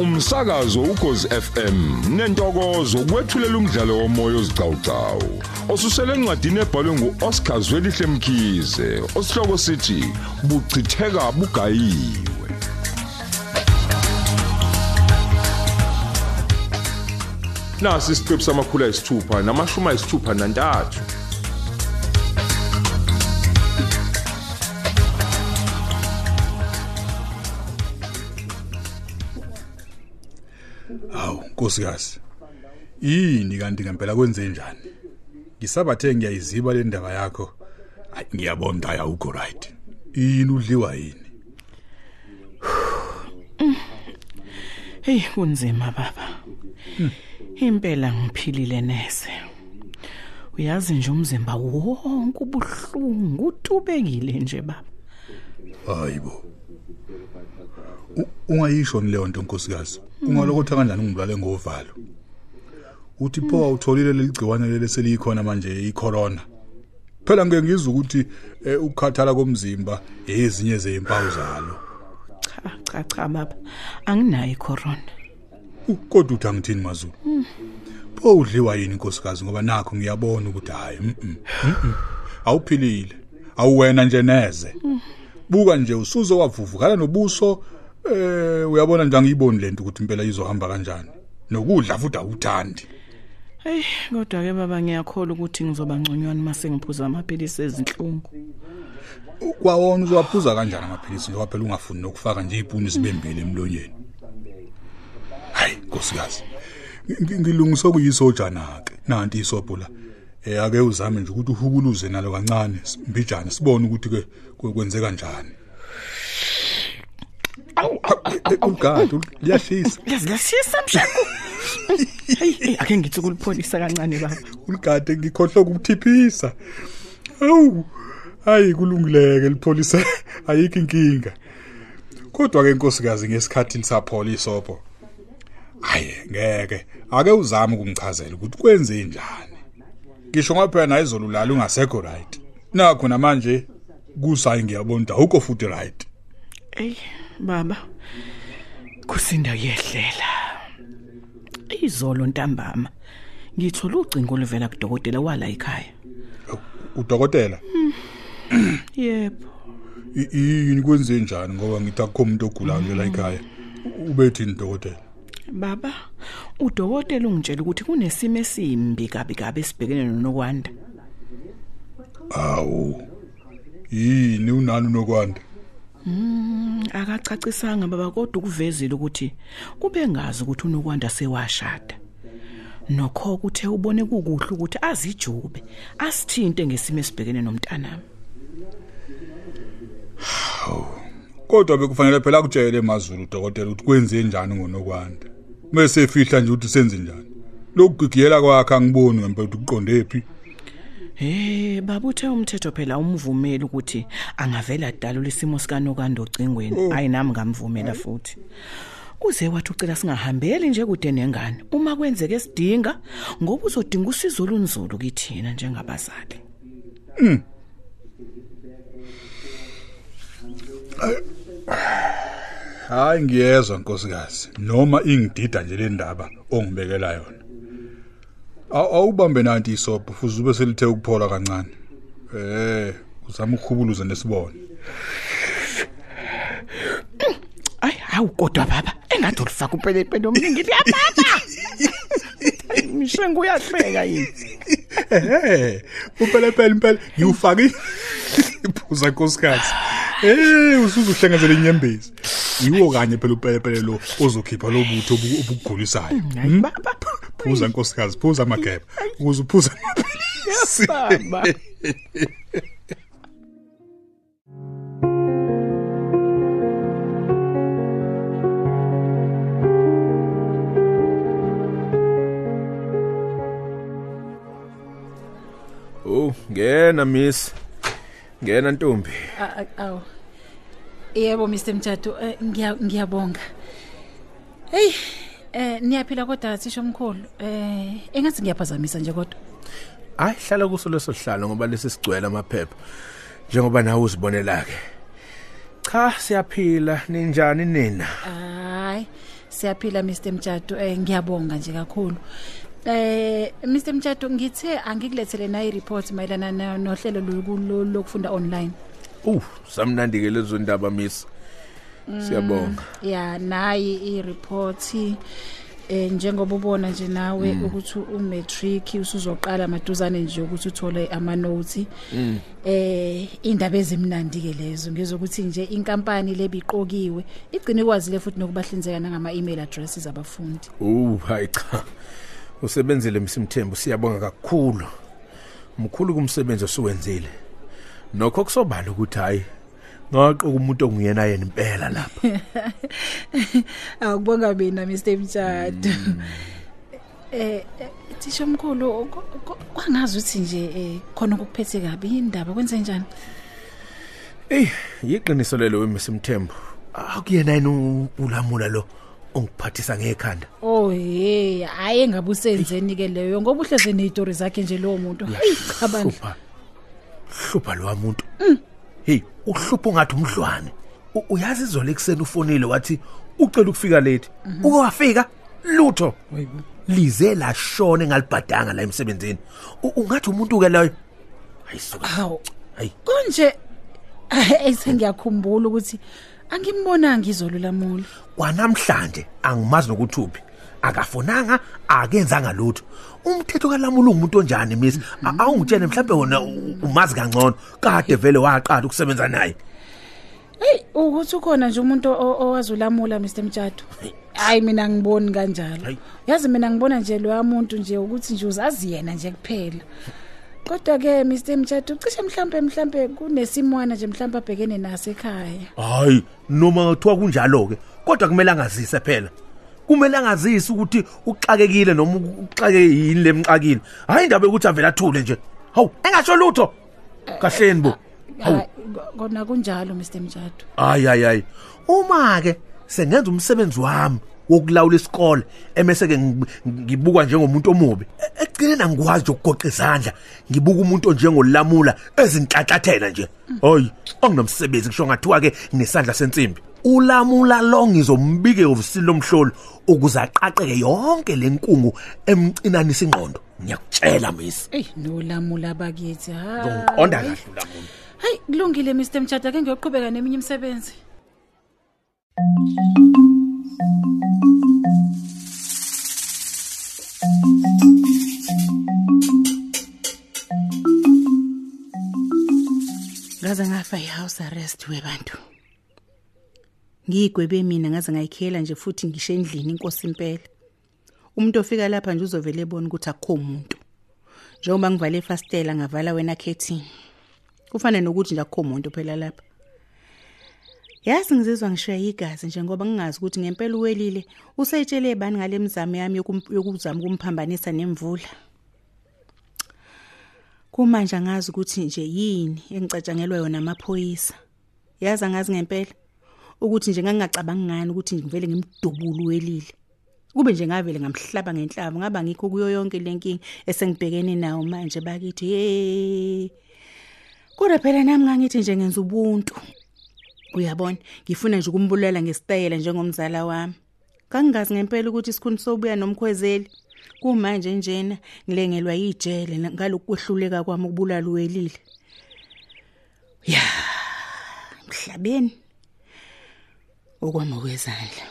umsakazo ukhozi FM nentokozo kwethulela umdlalo womoya ozicawucawu osusele encwadini ebhalwe nguOscar Zwelihle Mkhize osihloko sithi buchitheka bugayiwe. Nasi isiqebu samakhulu ayisithupha namashumi ayisithupha nantathu. Nkosikazi. Yini kanti ngempela kwenze njani? Ngisabathe ngiyayiziba le ndaba yakho. Hayi ngiyabona ayawukho right. Yini udliwa yini? Hey kunzima baba. Impela ngiphilile nese. Uyazi nje umzimba wonke ubuhlungu utubekile nje baba. Hayibo. U- Ungayisho leyo nto nkosikazi. Ungalokho kanjani ngibulale ngovalo? Uthi pho awutholile leligciwane leli selikhona manje icorona. Phela ngeke ngizwe ukuthi eh, ukukhathala komzimba ezinye zezimpawu zalo. Cha cha cha baba. Anginayo icorona. Kodwa uthi angithini mazulu? Pho udliwa yini nkosikazi ngoba nakho ngiyabona ukuthi hayi mhm. mhm. Awuphilile. Awuwena nje neze. Buka nje usuzo wavuvukala nobuso eh uyabona nje angiyiboni lento ukuthi impela izohamba kanjani. Nokudla futhi awuthandi. Hey kodwa ke baba ngiyakholwa ukuthi ngizoba ngconywana mase ngiphuza amaphilisi ezinhlungu. Kwawona uzowaphuza kanjani amaphilisi ngoba phela ungafuni nokufaka nje ipuni sibembile emlonyeni. Hayi nkosikazi. Ngi- Ngilungisa kuyisoja nake. Nanti isobho la. Eh ake uzame nje ukuthi uhukuluze nalo kancane mbijana sibone ukuthi ke kwe- kwenzeka kanjani. Ugadi liyahlisa. Yazi lasisa mshangu. Hey hey, ake ngithi kulipholisa kancane baba. Uligade ngikhohlwa ukuthiphisa. Awu. Hayi kulungileke lipholisa ayikho inkinga. Kodwa ke nkosikazi ngesikhathi lisaphola isobho. Hayi ngeke. Ake uzame ukungichazela ukuthi kwenze njani. Ngisho ngaphela na izolulala ungasekho right. Nakho namanje kusayi ngiyabona ukuthi awukho futhi right. Ey baba. Kusinda kuyehlela. Izolo ntambama. Ngithola ucingo oluvela kudokotela wala ekhaya. Udokotela Yebo. yini kwenze njani ngoba ngithi akukho umuntu ogulayo la ekhaya. Ubethini dokotela? Baba, udokotela ungitshela ukuthi kunesimo esimbi kabi kabi esibhekene nonokwanda. Awu. Yini unani unokwanda? Akacacisanga baba kodwa ukuvezile ukuthi kube ngazi ukuthi unokwanda sewashada. Nokho kuthe ubone kukuhle ukuthi azijube, asithinte ngesimo esibhekene nomntanami. Kodwa bekufanele phela akutshele emazulu udokotela ukuthi kwenze njani ngonokwanda. Mase efihla nje ukuthi senze njani. Lokugigiyela kwakhe angiboni ngempela ukuthi uqonde phi. Eh baba uthe umthetho phela umvumeli ukuthi angavela adalula isimo sika Nokando ocingweni. Hayi nami ngamvumela futhi. Uze wathi ucela singahambeli nje kude nengane uma kwenzeke sidinga ngoba uzodinga usizo olunzulu kithina njengabazali. Hayi ngiyezwa nkosikazi noma ingidida nje le ndaba ongibekela yona. Aw- Awubambe nanti isobho futhi ube selithe ukuphola kancane. Eh uzama ukukhubuluza nesibone. Ay hawu kodwa baba engathi ulifaka upelepele omningi liyababa. Mishengu uyahleka yini? Eh upelepele impela ngiwufaki iphuza nkosikazi. Eh usuzuhlengezela inyembezi. Yiwo kanye phela upelepele lo ozokhipha lo butho obu- obukugulisayo. Hayi baba. Phuza nkosikazi, phuza amageba. Ukuze uphuza amaphilisi. Baba. Oh, ngena miss. Ngena Ntombi. A- a- Awu. Yebo Mr Mthatho eh, ngiya ngiyabonga. Hey, eh niyaphila kodwa thisha omkhulu. Eh engathi ngiyaphazamisa nje kodwa. Hayi hlala kuso leso sihlalo ngoba lesi sigcwele amaphepha. Njengoba nawe uzibonela ke. Cha siyaphila ninjani nina? Hayi. siyaphila Mr Mtshado eh ngiyabonga nje kakhulu eh Mr Mtshado ngithe angikulethele na i-report mayelana na- nohlelo lokulo- lokufunda online Uh, samnandi ke lezo ndaba miss. Siyabonga. ya nayi i-report eh njengoba ubona nje nawe ukuthi umatric usuzoqala maduzane nje ukuthi uthole ama notes eh indaba ezimnandi ke lezo ngezokuthi nje inkampani lebiqokiwe igcine kwazile futhi nokubahlinzeka nangama email addresses abafundi Uh, hayi cha. Usebenzile msimthembu siyabonga kakhulu. Mkhulu kumsebenzi osuwenzile. Nokho kusobala ukuthi hayi ngaqoka umuntu onguyena yena impela lapha. awukubonga mina Mr Mtshado eh eh, thisha omkhulu ko- ko- kwangazi ukuthi nje eh, khona ukuphethe kabi indaba kwenze njani Ey, yiqiniso lelo wemsimthembu. Akuyena yena u- ulamula lo ongiphathisa ngekhanda. Oh hey hayi engabe usenzeni ke leyo ngoba uhleze nezitori zakhe nje lowo muntu hey cha bandla Hlupha. Hlupha lo muntu. Hey, uhlupha ungathi umhlwane. Uyazi izolo ekseni ufonile wathi ucela ukufika late. Uke wafika lutho. Lize la shone ngalibhadanga la emsebenzini. Ungathi umuntu ke loyo. Hayisuka. hawu Hayi. konje esengiyakhumbula ukuthi angimbonanga izolo lamula Kwanamhlanje angimazi nokuthi uphi. Akafonanga akenzanga lutho. Umthetho kalamula umuntu onjani miss? A- Awungitshene mhlawumbe wona umazi kangcono. Kade vele waqala ukusebenza naye. hey ukuthi ukhona nje umuntu o- owazi ulamula Mr Mtshado hayi mina ngiboni kanjalo yazi mina ngibona nje lo muntu nje ukuthi nje uzazi yena nje kuphela kodwa ke Mr Mtshado cishe mhlambe mhlambe kunesimwana nje mhlambe abhekene naso ekhaya hayi noma kuthiwa kunjalo ke kodwa kumele angazise phela kumele angazise ukuthi uxakekile noma uxake yini lemxakile hayi indaba yokuthi avela athule nje. Hawu engasho lutho. Kahleni bo. Hawu. Kona kunjalo Mr Mtshado. Hayi hayi hayi. Uma ke sengenza umsebenzi wami wokulawula isikole emese ke ngib- ngibukwa njengomuntu omubi. Ekugcineni angikwazi ukugoqa izandla ngibuka umuntu onjengolamula ezinhlanhlathela nje. Hayi anginomsebenzi kusho ngathiwa ke nesandla sensimbi. Ulamula lo ngizombike ofisini lomhlolo ukuze aqaqeke yonke lenkungu emcinanisa ingqondo ngiyakutshela miss Ey nolamula bakithi ha. ngiqonda kahle ulamula Hayi kulungile Mr Mtshata ake ngiyoqhubeka neminye imisebenzi. ngaze ngafa i-house arrest webantu ngiyigwebe mina ngaze ngayikhela nje futhi ngisho endlini inkosi impela umuntu ofika lapha nje uzovele ebona ukuthi akukho umuntu njengoba ngivale ifastela ngavala wena khethini? Kufana nokuthi nje akukho umuntu phela lapha. Yazi ngizizwa ngishaya igazi nje ngoba ngingazi ukuthi ngempela uwelile. Useyitshele bani ngale mizamo yami yokum- yokuzama ukumphambanisa nemvula? Kumanje angazi ukuthi nje yini engicatshangelwa yona amaphoyisa. Yazi angazi ngempela. Ukuthi nje ngangingacabangi ngani ukuthi ngivele ngimdubule welile. Kube nje ngavele ngamhlaba ngenhlamba ngaba ngikho kuyo yonke lenkingi esengibhekene nawo manje bakithi hey kodwa phela nami ngangithi nje ngenza ubuntu. Uyabona? Ngifuna nje ukumbulala ngesitayela njengomzala wami. Kangingazi ngempela ukuthi isikhuni sobuya nomkhwezeli. Kumanje njena ngilengelwa yijele na- ngalokhu kwehluleka kwami ukubulala uwelile ya mhlabeni. Okwami okwezandla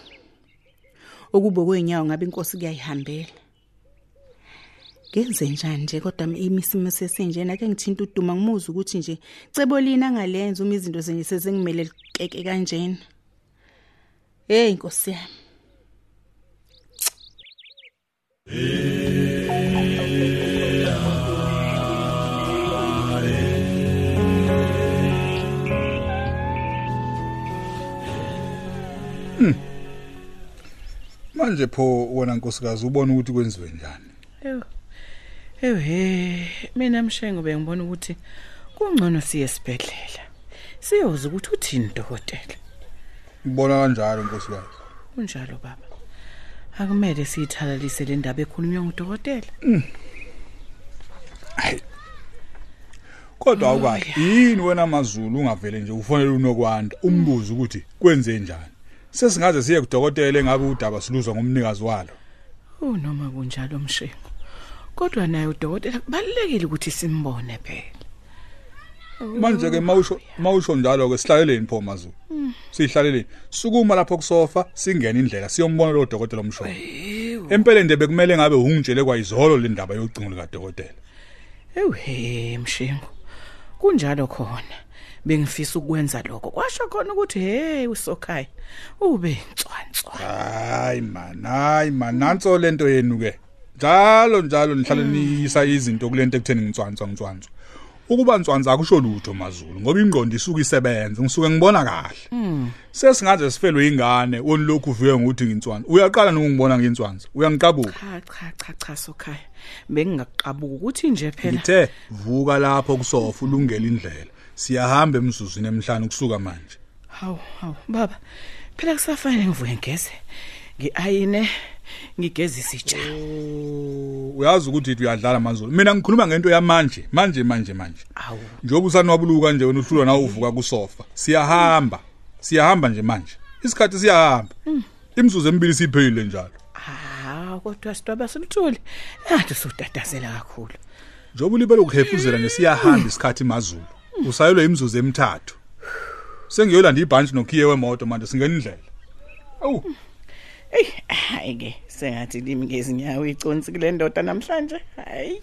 ukube kwenyawo ngabe inkosi kuyayihambela. Ngenze njani nje kodwa imisimo sesinjena ke ngithinta uduma ngimuza ukuthi nje cebo lina angalenza uma izinto zenye sezingimele keke kanjena. Hey inkosi yami. Manje pho wena nkosikazi ubona ukuthi kwenziwe njani Ewu. Ewe, mina mshengo bengibona ukuthi kungcono siye esibhedlela. Siyoza ukuthi uthini dokotela. ubona kanjalo nkosikazi Kunjalo baba. Akumele siyithalalise le ndaba ekhulunywa ngudokotela. kodwa awukahle yini wena mazulu ungavele nje ufonele unokwanda umbuze ukuthi kwenze njani sesingaze siye kudokotela engabe udaba siluzwa ngomnikazi walo. Unoma kunjalo mshengo kodwa naye udokotela kubalekile ukuthi simbone phela. Manje ke mawusho mawusho njalo ke sihlaleleni pho mazulu sihlaleleni sukuma lapho kusofa singena indlela siyombona lo dokotela omshoko. Empeleni nje bekumele ngabe ungitshele kwayizolo le ndaba yocingo lika dokotela ewhe mshengo kunjalo khona. Bengifisa ukwenza lokho. Kwasho khona ukuthi hey usokhaya ube ncwanswa hayi man hayi man nanso lento yenu ke. Njalo njalo nihlale niyisa izinto kulento ekutheni ngicwanswa ngicwanswa ukuba nswanza akusho lutho mazulu ngoba ingqondo isuka isebenza ngisuke ngibona kahle. Sesingaze sifelwe ingane woni lokhu uvuke ngokuthi nginswanza uyaqala nokungibona nginswanza uyangiqabuka cha cha cha cha sokhaya bengingakuqabuka ukuthi nje phela. Ngithe vuka lapho kusofa ulungele indlela. Siyahamba emzuzwini emhlanje kusuka manje. Hawu hawu baba. Phela kusafanele ngivuke ngeze ngiayine ngigezisa itsha uyazi ukuthi uyadlala mazulu mina ngikhuluma ngento yamanje manje manje manje. Awu njengoba usanwabuluka nje wena uhlulwa na uvuka kusofa. Siyahamba siyahamba nje manje. Isikhathi siyahamba. Imzuzu emibili siphelile njalo. Ah kodwa sidwaba simthuli yathi sutatazela kakhulu. Njengoba ulibele ukuhefuzela nje siyahamba isikhathi mazulu. Usayelwe imzuzu emithathu sengiyolanda ibhantshi nokhiye wemoto manje singena indlela awu Ey, hayi ke sengathi limi ngezinyawo iconsi kule ndoda namhlanje. Hayi.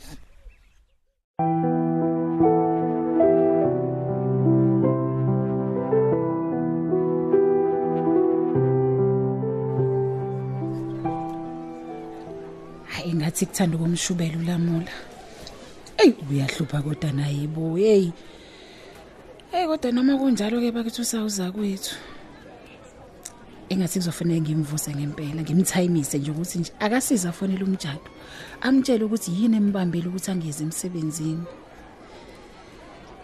hayi ngathi kuthanda ukumshubela ulamula eyi uyahlupha kodwa naye bo hey hey kodwa noma kunjalo ke bakithi usawuza kwethu engathi kuzofanele ngimvuse ngempela ngimthayimise nje ukuthi nje akasiza afonele umjado amtshele ukuthi yini embambile ukuthi angeze emsebenzini.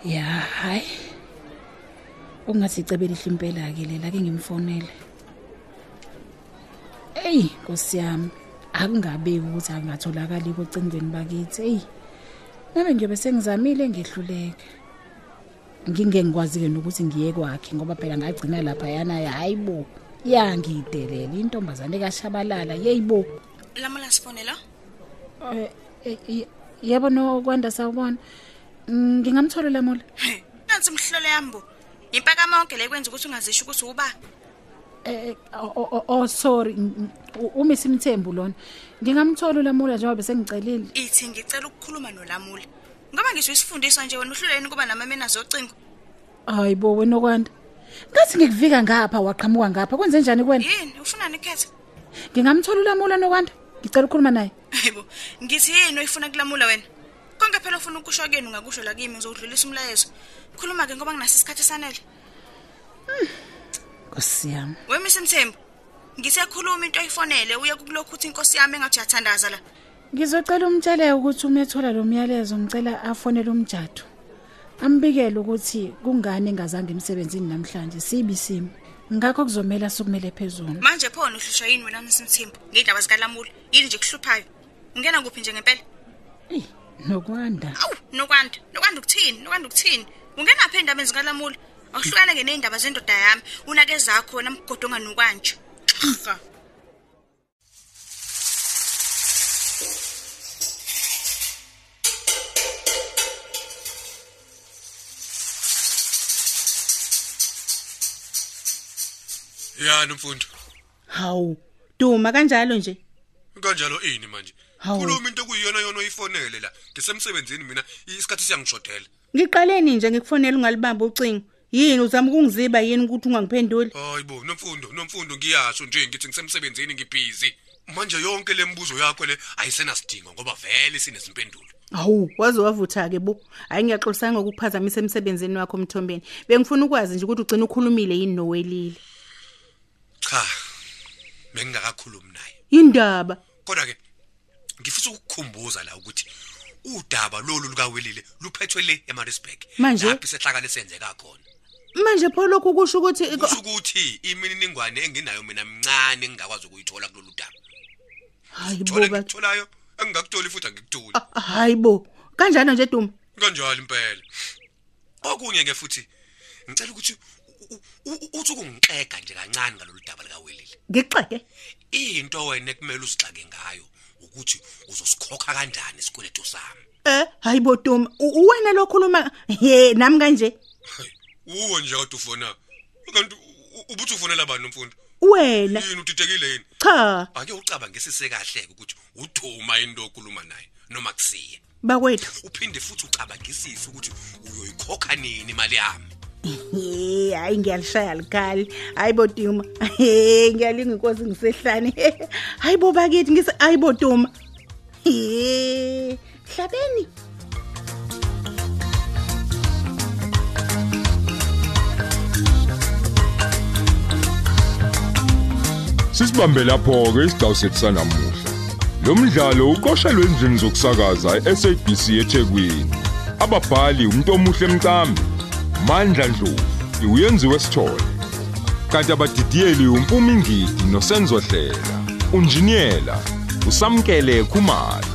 Ya hayi. Ungathi icebe lihle impela ke lela ke ngimfonele. Ey Nkosi yami akungabe ukuthi angatholakali kocingweni bakithi. Hey Ngabe ngiyobe sengizamile ngehluleke. Ngingengikwazi ke nokuthi ngiye kwakhe ngoba phela ngagcina lapha yana hayibo yangidelela intombazane kaShabalala yeyibo lamula sifonela? Eh, eh, ye- yebo no kwanda sawubona. Mm, ngingamthola lamula nansi mhlolo yambo impaka monke lekwenza ukuthi ungazisho ukuthi uba eh oh, oh, oh sorry mm, mm, u- umisi imthembu lona. Ngingamthola lamula njengoba bese ngicelile ithi ngicela ukukhuluma nolamula ngoba ngisho isifundiswa nje wena uhluleni kuba namamena zocingo hayibo wena okwanda. Ngathi ngikuvika ngapha waqhamuka ngapha. Kwenze njani kwena yini? Ufuna nikhethe ngingamthola ulamula nokwanda ngicela ukukhuluma naye. Hayibo ngithi yini oyifuna kulamula wena? Konke phela ufuna ukusho kuyena ungakusho la kimi ngizodlulisa umlayezo. Khuluma ke ngoba nginaso isikhathi esanele. Nkosi yami. Wemisa imthembu ngisekhuluma into oyifonele uye kulokhu uthi inkosi yami engathi uyathandaza la. Ngizocela umtshele ukuthi uma ethola lo myalezo ngicela afonele umjado ambikele ukuthi kungani engazange emsebenzini namhlanje sibi simo ngakho kuzomela sukumele phezulu. Manje phona uhlushwa yini wena msimthembu ngeindaba zikalamula yini nje kuhluphayo? Ungena kuphi nje ngempela? Eyi nokwanda. Awu nokwanda. Nokwanda ukuthini? Nokwanda ukuthini? Ungenaphi endabeni zikalamula? Awuhlukane ke neindaba zendoda yami. Unake zakho wena mgodo onganukwanje xa yani mfundo hawu duma kanjalo nje. Kanjalo ini manje. Hawu. khuluma into kuyiyona yona oyifonele la. Ngisemsebenzini mina isikhathi siyangishodela ngiqaleni nje ngikufonela ungalibamba ucingo. Yini uzama ukungiziba yini ukuthi ungangiphenduli? Hayi bo nomfundo nomfundo ngiyasho nje ngithi ngisemsebenzini ngibhizi. Manje yonke lembuzo yakho le ayisenasidingo ngoba vele sinesimpendulo. Hawu waze wavutha ke bo. Hayi ngiyaxolisana ngokuphazamisa emsebenzini wakho mthombeni. Bengifuna ukwazi nje ukuthi ugcina ukhulumile yini nowelile. Cha bengingakakhulumi naye. Indaba. Kodwa ke ngifisa ukukukhumbuza la ukuthi udaba lolu lukawelile luphethwe le eMaritzburg. Manje? lapho isehlakalo senzeka khona manje pho lokhu kusho ukuthi kusho ukuthi imininingwane enginayo mina mncane engingakwazi ukuyithola kulolu daba. Hayi thola bo ngikutholayo engingakutoli futhi angikutholi. Ba- hayi bo. Kanjalo nje duma kanjalo impela. Okunye ke futhi ngicela ukuthi uthi kungixega nje kancane ngalolu daba likawelile ngixeke into wena kumele usixake ngayo ukuthi uzosikhokha kanjani isikweletu sami? Eh hayibo Duma u- wena lokhuluma he nami kanje. Uwe nje kade ufona. Kanti ubuthi ufonela bani umfundi? Wena yini udidekile yini? Cha. Ake ucabangisise kahle ukuthi uduma into okhuluma naye noma kusiye. Bakwethu. Uphinde futhi ucabangisise ukuthi uyoyikhokha nini imali yami? Hayi ngiyalishaya likhali. Hayibo Duma. Hey, ngiyalinga inkosi ngisehlane. Hayibo bakithi ngise hayibo Duma. Hey, hlabeni. Sisibambe lapho ke isidawu sethu sanamuhla. Lo mdlalo uqoshelwe endlini zokusakaza eSABC eThekwini. Ababhali umuntu omuhle emcambi, Mandla Dlovu, uyenziwe sithole. Kanti abadidiyeli uMpumi Ngidi noSenzo Hlela, unjiniyela usamkele Khumalo.